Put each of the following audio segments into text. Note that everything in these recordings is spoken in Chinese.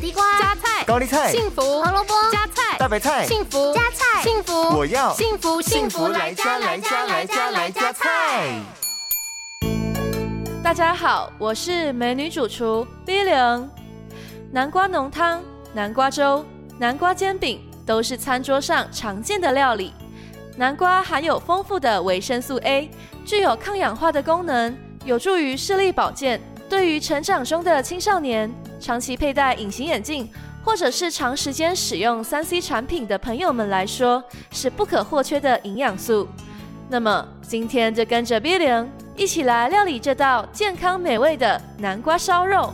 地瓜、加菜、高丽菜、幸福、胡萝卜、加菜、大白菜、幸福、加菜、幸福，我要幸福幸福来加来加来加来加菜。大家好，我是美女主厨 V 零。南瓜浓汤、南瓜粥、南瓜煎饼都是餐桌上常见的料理。南瓜含有丰富的维生素 A，具有抗氧化的功能，有助于视力保健。对于成长中的青少年、长期佩戴隐形眼镜，或者是长时间使用 3C 产品的朋友们来说，是不可或缺的营养素。那么今天就跟着 V 零一起来料理这道健康美味的南瓜烧肉。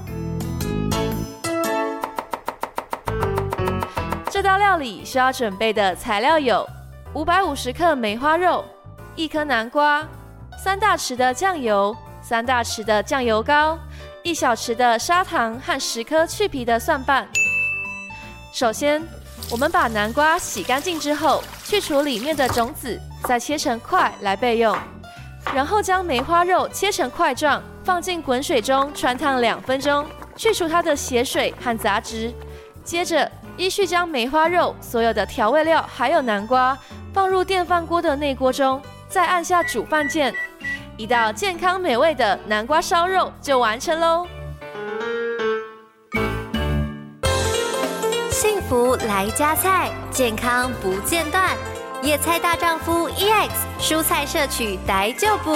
这道料理需要准备的材料有：五百五十克梅花肉、一颗南瓜、三大匙的酱油。三大匙的酱油膏，一小匙的砂糖和十颗去皮的蒜瓣。首先，我们把南瓜洗干净之后，去除里面的种子，再切成块来备用。然后将梅花肉切成块状，放进滚水中汆烫两分钟，去除它的血水和杂质。接着，依序将梅花肉、所有的调味料还有南瓜放入电饭锅的内锅中，再按下煮饭键。一道健康美味的南瓜烧肉就完成喽！幸福来加菜，健康不间断。野菜大丈夫 EX，蔬菜摄取逮就补。